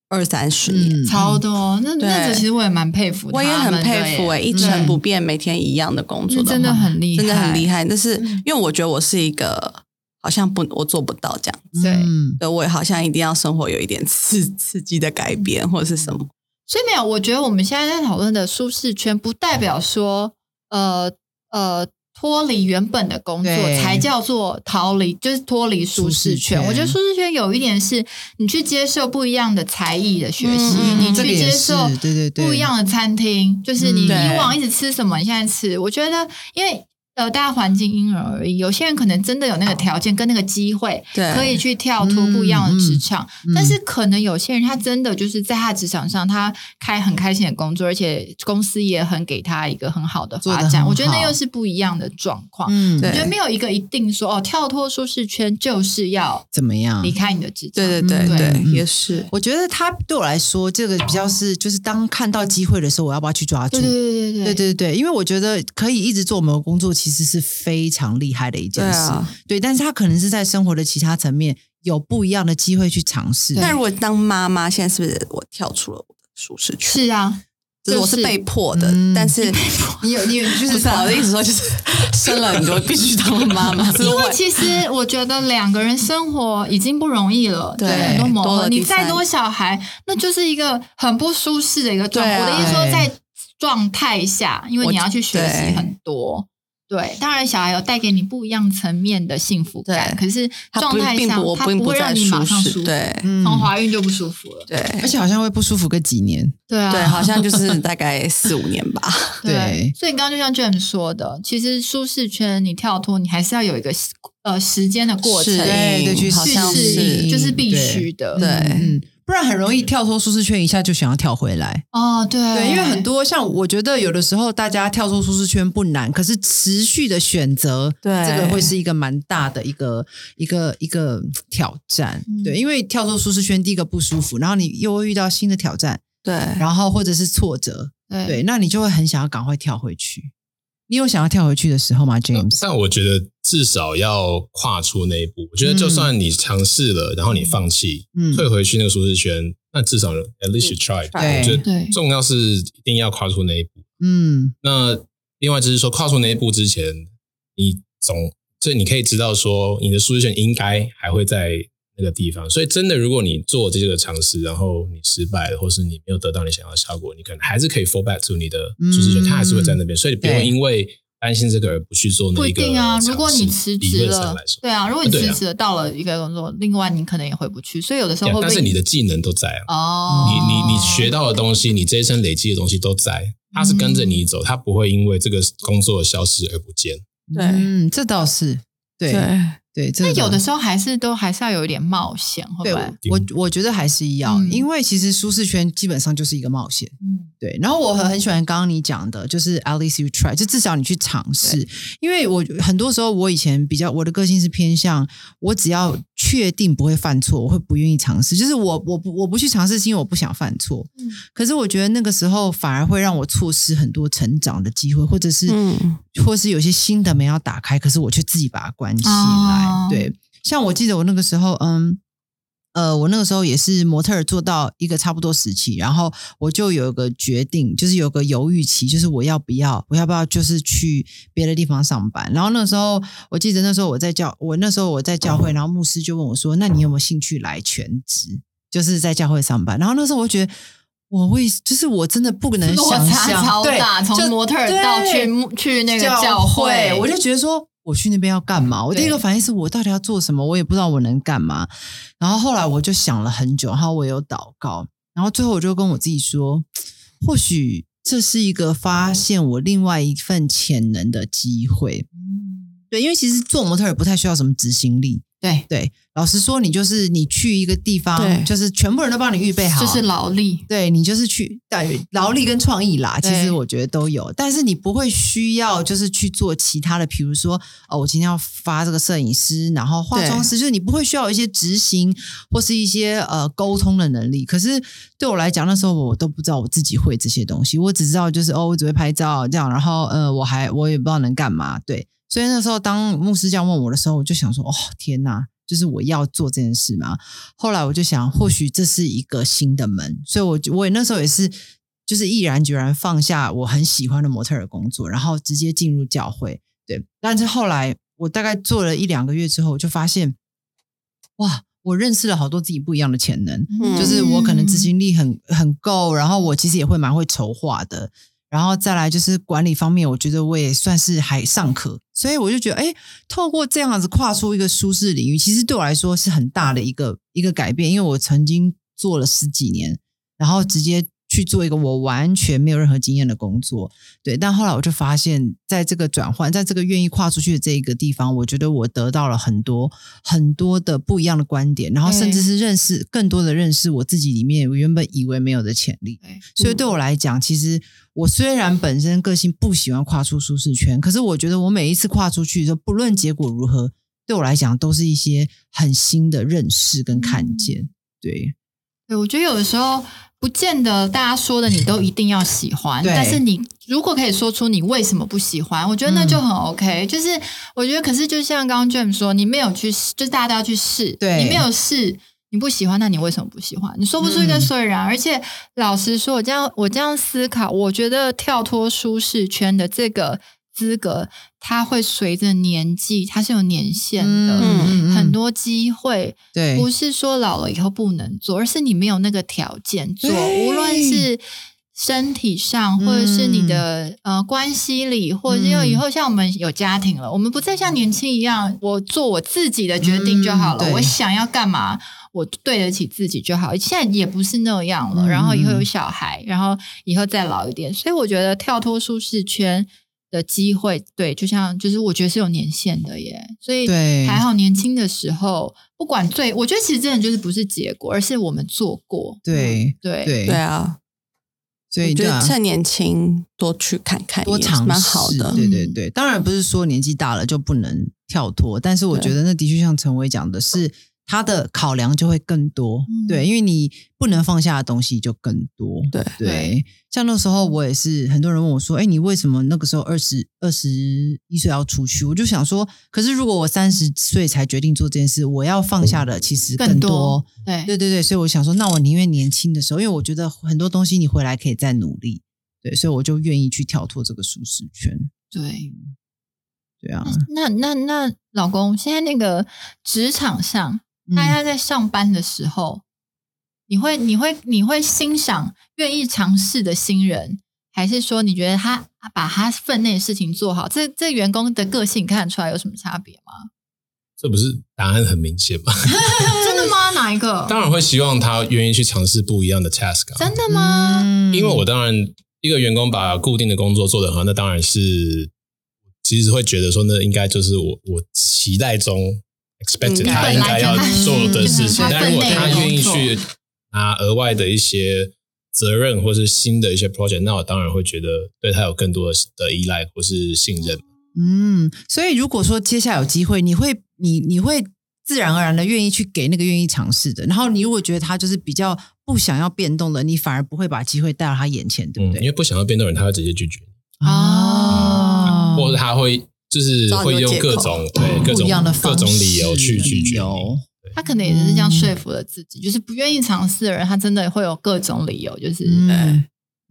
二三十年。嗯超多。那对那个其实我也蛮佩服的，我也很佩服哎、一成不变，每天一样的工作的话真的很厉害，真的很厉害。但是嗯因为我觉得我是一个好像不我做不到这样，对。嗯。对我也好像一定要生活有一点刺刺激的改变或者是什么。所以没有，我觉得我们现在在讨论的舒适圈，不代表说呃呃脱离原本的工作才叫做逃离，就是脱离舒适圈。圈。我觉得舒适圈有一点是你去接受不一样的才艺的学习，你去接受对对对。不一样的餐厅，就是你以往一直吃什么，你现在吃。我觉得，因为呃，大环境因人而异，有些人可能真的有那个条件跟那个机会，对可以去跳脱不一样的职场。嗯嗯但是可能有些人他真的就是在他职场上，他开很开心的工作，而且公司也很给他一个很好的发展。我觉得那又是不一样的状况。嗯，对我觉得没有一个一定说哦，跳脱舒适圈就是要怎么样离？开你的职场。对对对嗯对，嗯也是。我觉得他对我来说，这个比较是就是当看到机会的时候，我要不要去抓住？对对对对对对对，因为我觉得可以一直做我们的工作，其实是非常厉害的一件事。对啊对，但是他可能是在生活的其他层面有不一样的机会去尝试。对那如果当妈妈，现在是不是我跳出了我的舒适圈？是啊，就是我是被迫的，嗯但是你有 你有就是啊我的意思说，就是 生了你就必须当妈妈，因为其实我觉得两个人生活已经不容易了，对很多磨了你再多小孩，那就是一个很不舒适的一个状态。啊我的意思说，在状态下，因为你要去学习很多。对，当然小孩有带给你不一样层面的幸福感，可是他状态上不不，让你马上舒服。适对嗯从怀孕就不舒服了。对而且好像会不舒服个几年。对啊，对，好像就是大概 四五年吧。对所以刚刚就像 James 说的，其实舒适圈你跳脱，你还是要有一个呃时间的过程，对对，去好像适应是就是必须的。对嗯，不然很容易跳脱舒适圈，一下就想要跳回来。哦，对对，因为很多像我觉得有的时候大家跳出舒适圈不难，可是持续的选择，对这个会是一个蛮大的一个一个一个挑战。嗯对，因为跳出舒适圈，第一个不舒服，然后你又会遇到新的挑战，对，然后或者是挫折，对对，那你就会很想要赶快跳回去。你有想要跳回去的时候吗，James？但我觉得至少要跨出那一步。我觉得就算你尝试了，然后你放弃，嗯退回去那个舒适圈，那至少 at least you try。对我觉得重要是一定要跨出那一步。嗯那另外就是说，跨出那一步之前，你总这你可以知道说，你的舒适圈应该还会在那个地方。所以真的，如果你做这个尝试，然后你失败了，或是你没有得到你想要的效果，你可能还是可以 fall back to 你的舒适圈，嗯它还是会在那边。所以你不用因为担心这个而不去做那不一个一定啊。如果你辞理职了对啊，如果你辞职了到了一个工作，另外你可能也回不去，所以有的时候？但是你的技能都在啊。哦，你你你学到的东西，你这一生累积的东西都在，它是跟着你走，它不会因为这个工作消失而不见。对嗯，这倒是对对那有的时候还是都还是要有一点冒险，会对不会？我我觉得还是要，嗯因为其实舒适圈基本上就是一个冒险。嗯，对，然后我很很喜欢刚刚你讲的，就是 at least you try，就至少你去尝试。因为我很多时候我以前比较我的个性是偏向，我只要确定不会犯错，我会不愿意尝试。就是我我不我不去尝试，是因为我不想犯错。嗯可是我觉得那个时候反而会让我错失很多成长的机会，或者是、嗯或是有些新的门要打开，可是我却自己把它关起来。哦对，像我记得我那个时候，嗯。呃，我那个时候也是模特儿做到一个差不多时期，然后我就有一个决定，就是有个犹豫期，就是我要不要，我要不要就是去别的地方上班。然后那时候我记得那时候我在教，我那时候我在教会，然后牧师就问我说：“那你有没有兴趣来全职，就是在教会上班？”然后那时候我就觉得。我为就是我真的不能落想象，对大，从模特儿到去去那个教会，我就觉得说，我去那边要干嘛？我第一个反应是我到底要做什么？我也不知道我能干嘛。然后后来我就想了很久，然后我有祷告，然后最后我就跟我自己说，或许这是一个发现我另外一份潜能的机会。嗯对，因为其实做模特也不太需要什么执行力。对，对，老实说，你就是你去一个地方，就是全部人都帮你预备好，就是劳力，对你就是去对劳力跟创意啦，其实我觉得都有，但是你不会需要就是去做其他的，比如说哦，我今天要发这个摄影师，然后化妆师，就是你不会需要一些执行或是一些呃沟通的能力。可是对我来讲，那时候我都不知道我自己会这些东西，我只知道就是哦，我只会拍照这样，然后呃，我还我也不知道能干嘛，对。所以那时候，当牧师这样问我的时候，我就想说：“哦，天哪！就是我要做这件事吗？”后来我就想，或许这是一个新的门，所以我我也那时候也是，就是毅然决然放下我很喜欢的模特儿工作，然后直接进入教会。对，但是后来我大概做了一两个月之后，我就发现，哇，我认识了好多自己不一样的潜能，嗯就是我可能执行力很很够，然后我其实也会蛮会筹划的，然后再来就是管理方面，我觉得我也算是还尚可，所以我就觉得，哎，透过这样子跨出一个舒适领域，其实对我来说是很大的一个一个改变，因为我曾经做了十几年，然后直接。去做一个我完全没有任何经验的工作，对，但后来我就发现，在这个转换，在这个愿意跨出去的这一个地方，我觉得我得到了很多很多的不一样的观点，然后甚至是认识更多的认识我自己里面我原本以为没有的潜力。所以对我来讲，其实我虽然本身个性不喜欢跨出舒适圈，可是我觉得我每一次跨出去的时候，不论结果如何，对我来讲都是一些很新的认识跟看见。对，对，我觉得有的时候。不见得大家说的你都一定要喜欢，但是你如果可以说出你为什么不喜欢，我觉得那就很 OK。就是我觉得，可是就像刚刚 James 说，你没有去，就是大家都要去试，对你没有试，你不喜欢，那你为什么不喜欢？你说不出一个所以然。而且老实说，我这样我这样思考，我觉得跳脱舒适圈的这个。资格，它会随着年纪，它是有年限的，很多机会，对，不是说老了以后不能做，而是你没有那个条件做，无论是身体上，或者是你的呃关系里，或者是以后像我们有家庭了，我们不再像年轻一样，我做我自己的决定就好了，我想要干嘛，我对得起自己就好。现在也不是那样了，然后以后有小孩，然后以后再老一点，所以我觉得跳脱舒适圈。的机会，对，就像就是我觉得是有年限的耶，所以还好年轻的时候，不管最，我觉得其实真的就是不是结果，而是我们做过，对对对对啊，所以就趁年轻多去看看，多尝蛮好的，对对对。当然不是说年纪大了就不能跳脱，但是我觉得那的确像陈伟讲的是。他的考量就会更多，对，因为你不能放下的东西就更多，对。对。像那时候我也是，很多人问我说：“哎，你为什么那个时候二十二十一岁要出去？”我就想说，可是如果我三十岁才决定做这件事，我要放下的其实更多，对。对对对。所以我想说，那我宁愿年轻的时候，因为我觉得很多东西你回来可以再努力，对，所以我就愿意去跳脱这个舒适圈，对，对啊。那那那老公，现在那个职场上。大家在上班的时候，你会你会你会欣赏愿意尝试的新人，还是说你觉得他把他分内的事情做好？这这员工的个性看得出来有什么差别吗？这不是答案很明显吗？真的吗？哪一个？当然会希望他愿意去尝试不一样的 task。真的吗？因为我当然一个员工把固定的工作做得很好，那当然是其实会觉得说，那应该就是我我期待中。Expect 他应该要做的事情，但如果他愿意去拿额外的一些责任，或是新的一些 project，那我当然会觉得对他有更多的的依赖或是信任。嗯，所以如果说接下来有机会，你会你你会自然而然的愿意去给那个愿意尝试的，然后你如果觉得他就是比较不想要变动的，你反而不会把机会带到他眼前，对不对？因为不想要变动的人，他会直接拒绝你啊，或者他会。就是会用各种对各种各种理由去拒绝他可能也是这样说服了自己，就是不愿意尝试的人，他真的会有各种理由，就是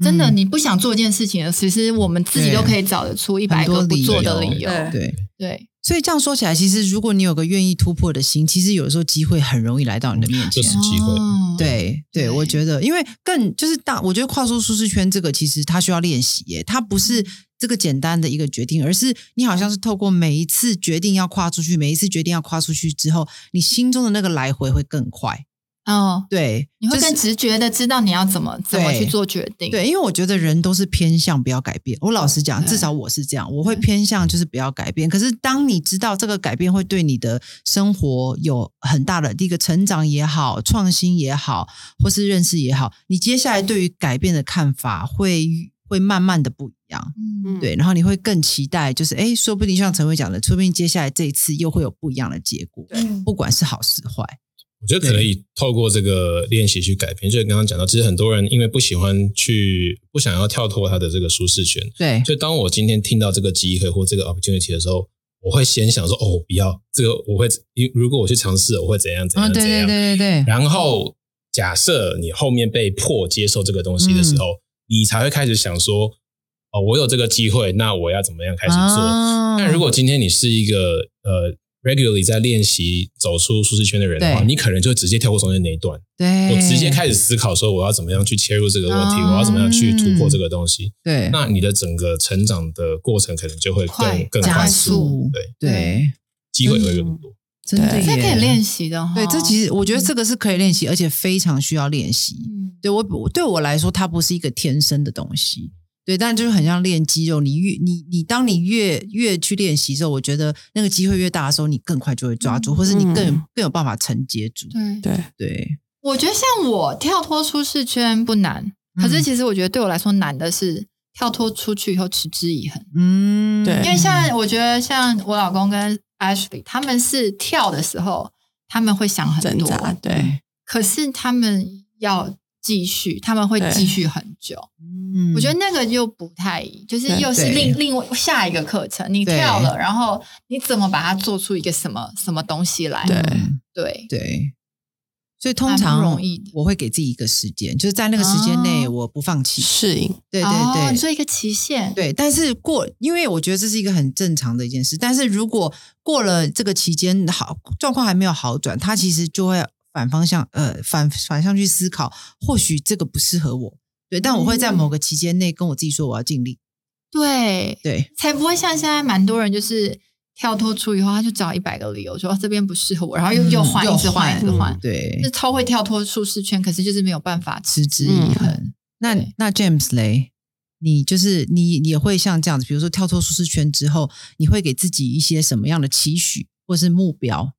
真的你不想做一件事情，其实我们自己都可以找得出一百个不做的理由。对。对，所以这样说起来，其实如果你有个愿意突破的心，其实有的时候机会很容易来到你的面前。就是机会，对对，我觉得，因为更就是大，我觉得跨出舒适圈这个，其实它需要练习耶，它不是。这个简单的一个决定，而是你好像是透过每一次决定要跨出去，每一次决定要跨出去之后，你心中的那个来回会更快。哦，对，你会更直觉的知道你要怎么怎么去做决定。对，因为我觉得人都是偏向不要改变。我老实讲，至少我是这样，我会偏向就是不要改变。可是当你知道这个改变会对你的生活有很大的一个成长也好、创新也好，或是认识也好，你接下来对于改变的看法会。会慢慢的不一样，嗯，对，然后你会更期待，就是哎，说不定像陈伟讲的，说不定接下来这一次又会有不一样的结果，对，不管是好是坏，我觉得可以透过这个练习去改变。就是刚刚讲到，其实很多人因为不喜欢去，不想要跳脱他的这个舒适圈，对，所以当我今天听到这个机会或这个 opportunity 的时候，我会先想说，哦，不要这个，我会，因如果我去尝试，我会怎样怎样怎样，对对对对，然后假设你后面被迫接受这个东西的时候。你才会开始想说，哦，我有这个机会，那我要怎么样开始做？但如果今天你是一个呃 regularly 在练习走出舒适圈的人的话，你可能就直接跳过中间那一段，对，我直接开始思考说我要怎么样去切入这个问题，哦我要怎么样去突破这个东西。对。那你的整个成长的过程可能就会快。更更加快速，对，对，机会会更多。真的对。这可以练习的哈。对，这其实我觉得这个是可以练习，而且非常需要练习。嗯。对我对我来说，它不是一个天生的东西。对，但就是很像练肌肉，你越你你当你越越去练习的时候，我觉得那个机会越大的时候，你更快就会抓住，嗯或是你更、嗯更有办法承接住。对，对，对，我觉得像我跳脱舒适圈不难，可是嗯其实我觉得对我来说难的是跳脱出去以后持之以恒。嗯，对因为像我觉得像我老公跟 Ashley 他们是跳的时候，他们会想很多，对，可是他们要继续，他们会继续很久。嗯。我觉得那个又不太，就是又是另另外下一个课程，你对。跳了，然后你怎么把它做出一个什么什么东西来？对。嗯对。对，所以通常容易我会给自己一个时间，就是在那个时间内哦。我不放弃。适应，对对哦对，你说一个期限，对，但是过，因为我觉得这是一个很正常的一件事。但是如果过了这个期间好状况还没有好转，他其实就会反方向呃反反向去思考，或许这个不适合我。对，但我会在某个期间内跟我自己说我要尽力。对，对才不会像现在蛮多人就是跳脱出以后，他就找一百个理由说、哦这边不适合我，然后又、又换，一直换，一直换，对就，超会跳脱舒适圈，可是就是没有办法持之以恒。那那 James 嘞，你就是你你也会像这样子，比如说跳脱舒适圈之后，你会给自己一些什么样的期许或是目标？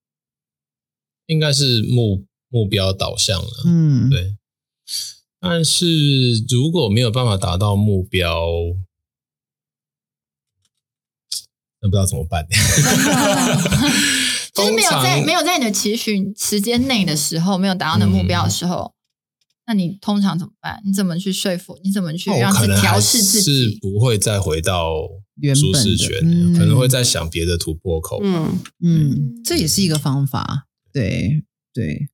应该是目目标导向了，嗯，对。但是如果没有办法达到目标，那不知道怎么办。就是没有在没有在你的期许时间内的时候，没有达到你的目标的时候，那你通常怎么办？你怎么去说服？你怎么去那让自己调试自己是？不会再回到舒适圈，嗯可能会再想别的突破口。嗯，嗯，这也是一个方法。对对，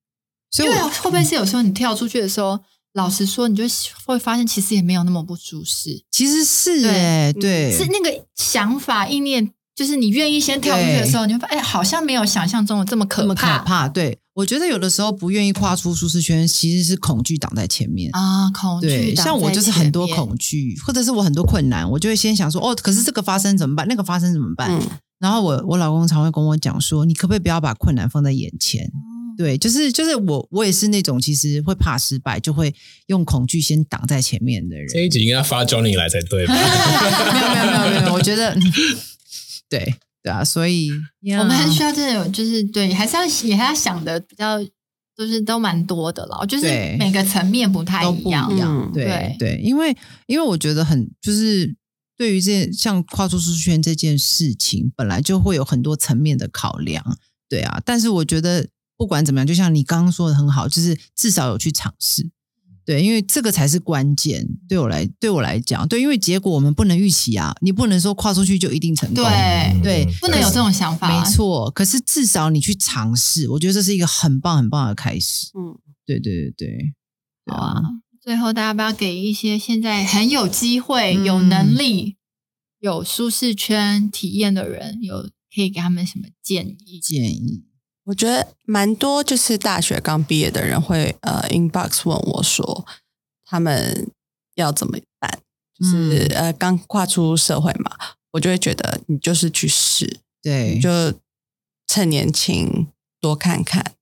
所以会不会是有时候你跳出去的时候，老实说，你就会发现其实也没有那么不舒适，其实是对哎，对，是那个想法意念，就是你愿意先跳出去的时候，你会发现，哎，好像没有想象中的这么可怕可怕怕。对我觉得有的时候不愿意跨出舒适圈，其实是恐惧挡在前面。啊！恐惧像我就是很多恐惧，或者是我很多困难，我就会先想说，哦，可是这个发生怎么办？那个发生怎么办？嗯然后我我老公常会跟我讲说，你可不可以不要把困难放在眼前？对，就是就是我我也是那种其实会怕失败，就会用恐惧先挡在前面的人。这一集应该发 Johnny 来才对吧？没有没有没有没有，我觉得对对啊，所以我们还需要这种，就是对，还是要也还要想的比较，就是都蛮多的了。就是对每个层面不太一样对对，因为因为我觉得很就是对于这像跨出舒适圈这件事情，本来就会有很多层面的考量。对啊，但是我觉得不管怎么样，就像你刚刚说的很好，就是至少有去尝试。对，因为这个才是关键。对我来，对我来讲，对，因为结果我们不能预期啊，你不能说跨出去就一定成功。对对不能有这种想法。没，错。可是至少你去尝试，我觉得这是一个很棒很棒的开始。嗯，对对对对，好啊。最后，大家不要给一些现在很有机会、嗯有能力、有舒适圈体验的人，有可以给他们什么建议？建议。我觉得蛮多就是大学刚毕业的人会呃 inbox 问我说他们要怎么办，就是、呃刚跨出社会嘛，我就会觉得你就是去试，对，就趁年轻多看看，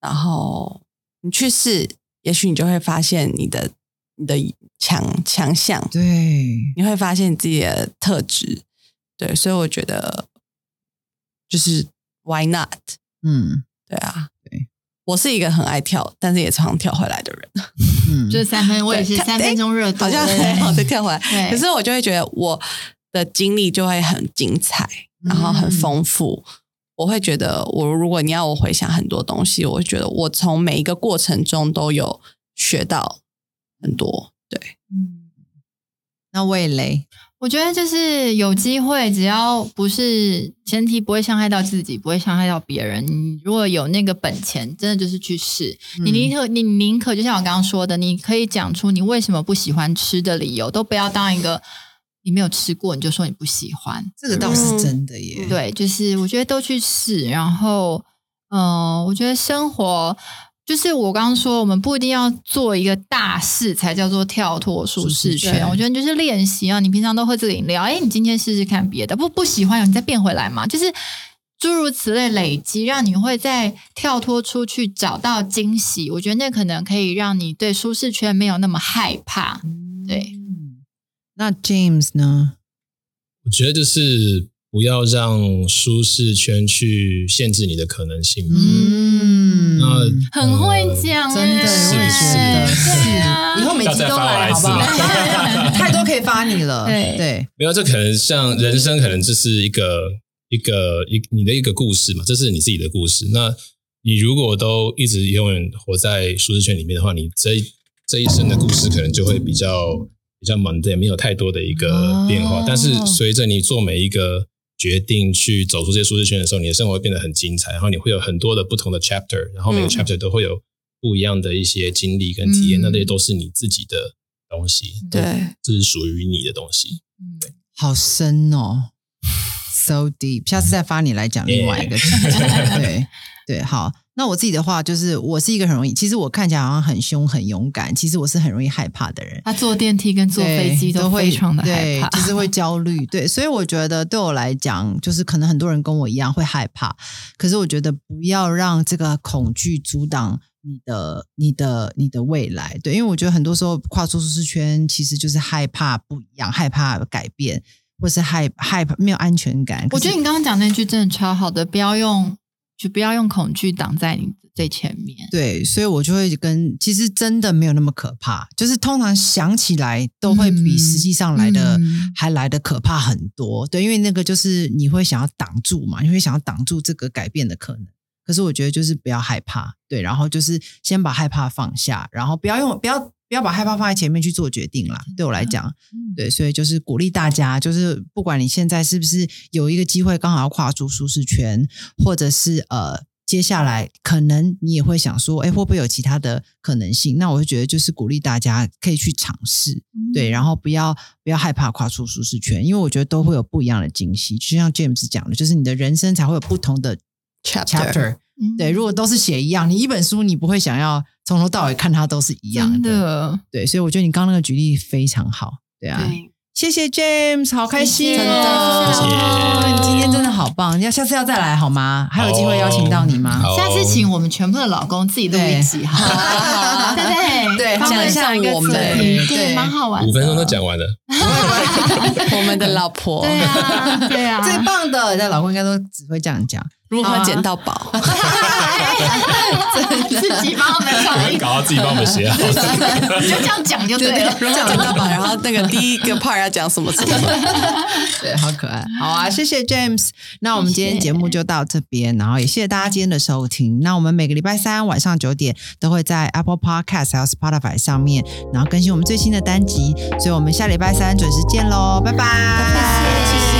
然后你去试，也许你就会发现你的你的强强项，对，你会发现你自己的特质，对，所以我觉得就是 why not？嗯对啊，对，我是一个很爱跳，但是也常跳回来的人，嗯，就是三分，我也是三分钟热度，好像很好的跳回来。可是我就会觉得我的经历就会很精彩，然后很丰富。我会觉得，我如果你要我回想很多东西，我会觉得我从每一个过程中都有学到很多。对，嗯那味蕾，我觉得就是有机会，只要不是前提不会伤害到自己，不会伤害到别人。你如果有那个本钱，真的就是去试。你宁可你宁可就像我刚刚说的，你可以讲出你为什么不喜欢吃的理由，都不要当一个你没有吃过，你就说你不喜欢。这个倒是真的耶。对，就是我觉得都去试，然后，嗯、我觉得生活就是我刚刚说，我们不一定要做一个大事才叫做跳脱舒适圈圈。我觉得就是练习啊，你平常都喝这个饮料，哎，你今天试试看别的，不不喜欢，你再变回来嘛，就是。诸如此类累积，让你会再跳脱出去找到惊喜。我觉得那可能可以让你对舒适圈没有那么害怕。对，嗯那 James 呢？我觉得就是不要让舒适圈去限制你的可能性。嗯，那很会讲、真的，欸，我也觉得对啊是。以后每集都来好不好？太多可以发你了。对对，没有，这可能像人生，可能就是一个一个一你的一个故事嘛，这是你自己的故事。那你如果都一直永远活在舒适圈里面的话，你这一这一生的故事可能就会比较比较猛的，也没有太多的一个变化。哦但是随着你做每一个决定去走出这些舒适圈的时候，你的生活会变得很精彩，然后你会有很多的不同的 chapter，然后每个嗯 chapter 都会有不一样的一些经历跟体验，嗯那这些都是你自己的东西，对，这是属于你的东西。好深哦，so deep。下次再发你来讲另外一个 题对对，好。那我自己的话，就是我是一个很容易，其实我看起来好像很凶、很勇敢，其实我是很容易害怕的人。他坐电梯跟坐飞机都会非常的害对怕，，就是会 焦虑。对，所以我觉得对我来讲，就是可能很多人跟我一样会害怕，可是我觉得不要让这个恐惧阻挡你的、你的、你的未来。对，因为我觉得很多时候跨出舒适圈，其实就是害怕不一样，害怕改变，或是害害怕没有安全感。我觉得你刚刚讲那句真的超好的，不要用就不要用恐惧挡在你最前面。对，所以我就会跟其实真的没有那么可怕，就是通常想起来都会比嗯实际上来的、嗯还来的可怕很多。对，因为那个就是你会想要挡住嘛，你会想要挡住这个改变的可能。可是我觉得就是不要害怕，对，然后就是先把害怕放下，然后不要用不要不要把害怕放在前面去做决定啦。对我来讲，嗯对，所以就是鼓励大家，就是不管你现在是不是有一个机会刚好要跨出舒适圈，或者是呃接下来可能你也会想说，哎，会不会有其他的可能性？那我就觉得就是鼓励大家可以去尝试，对，然后不要不要害怕跨出舒适圈，因为我觉得都会有不一样的惊喜。就像 James 讲的，就是你的人生才会有不同的 chapter。嗯对，如果都是写一样，你一本书你不会想要从头到尾看它都是一样的。的，对，所以我觉得你刚刚那个举例非常好。对啊，对谢谢 James，好开心谢谢哦！真的谢谢你今天真的好棒，你要下次要再来好吗？还有机会邀请到你吗？好下次请我们全部的老公自己录一集好了，啊对对对讲一下我们题对对，蛮好玩。五分钟都讲完了，我们的老婆对啊，对啊，最棒的，那老公应该都只会这样讲。如何捡到宝？自己帮我们搞到自己帮我们写好。你 就这样讲就对了。如何捡到宝？然后那个第一个 part 要讲什么什么？对，好可爱。好啊，谢谢 James。那我们今天节目就到这边，然后也谢谢大家今天的收听。那我们每个礼拜三晚上九点都会在 Apple Podcast 还有 Spotify 上面，然后更新我们最新的单集。所以我们下礼拜三准时见喽，拜拜，谢谢。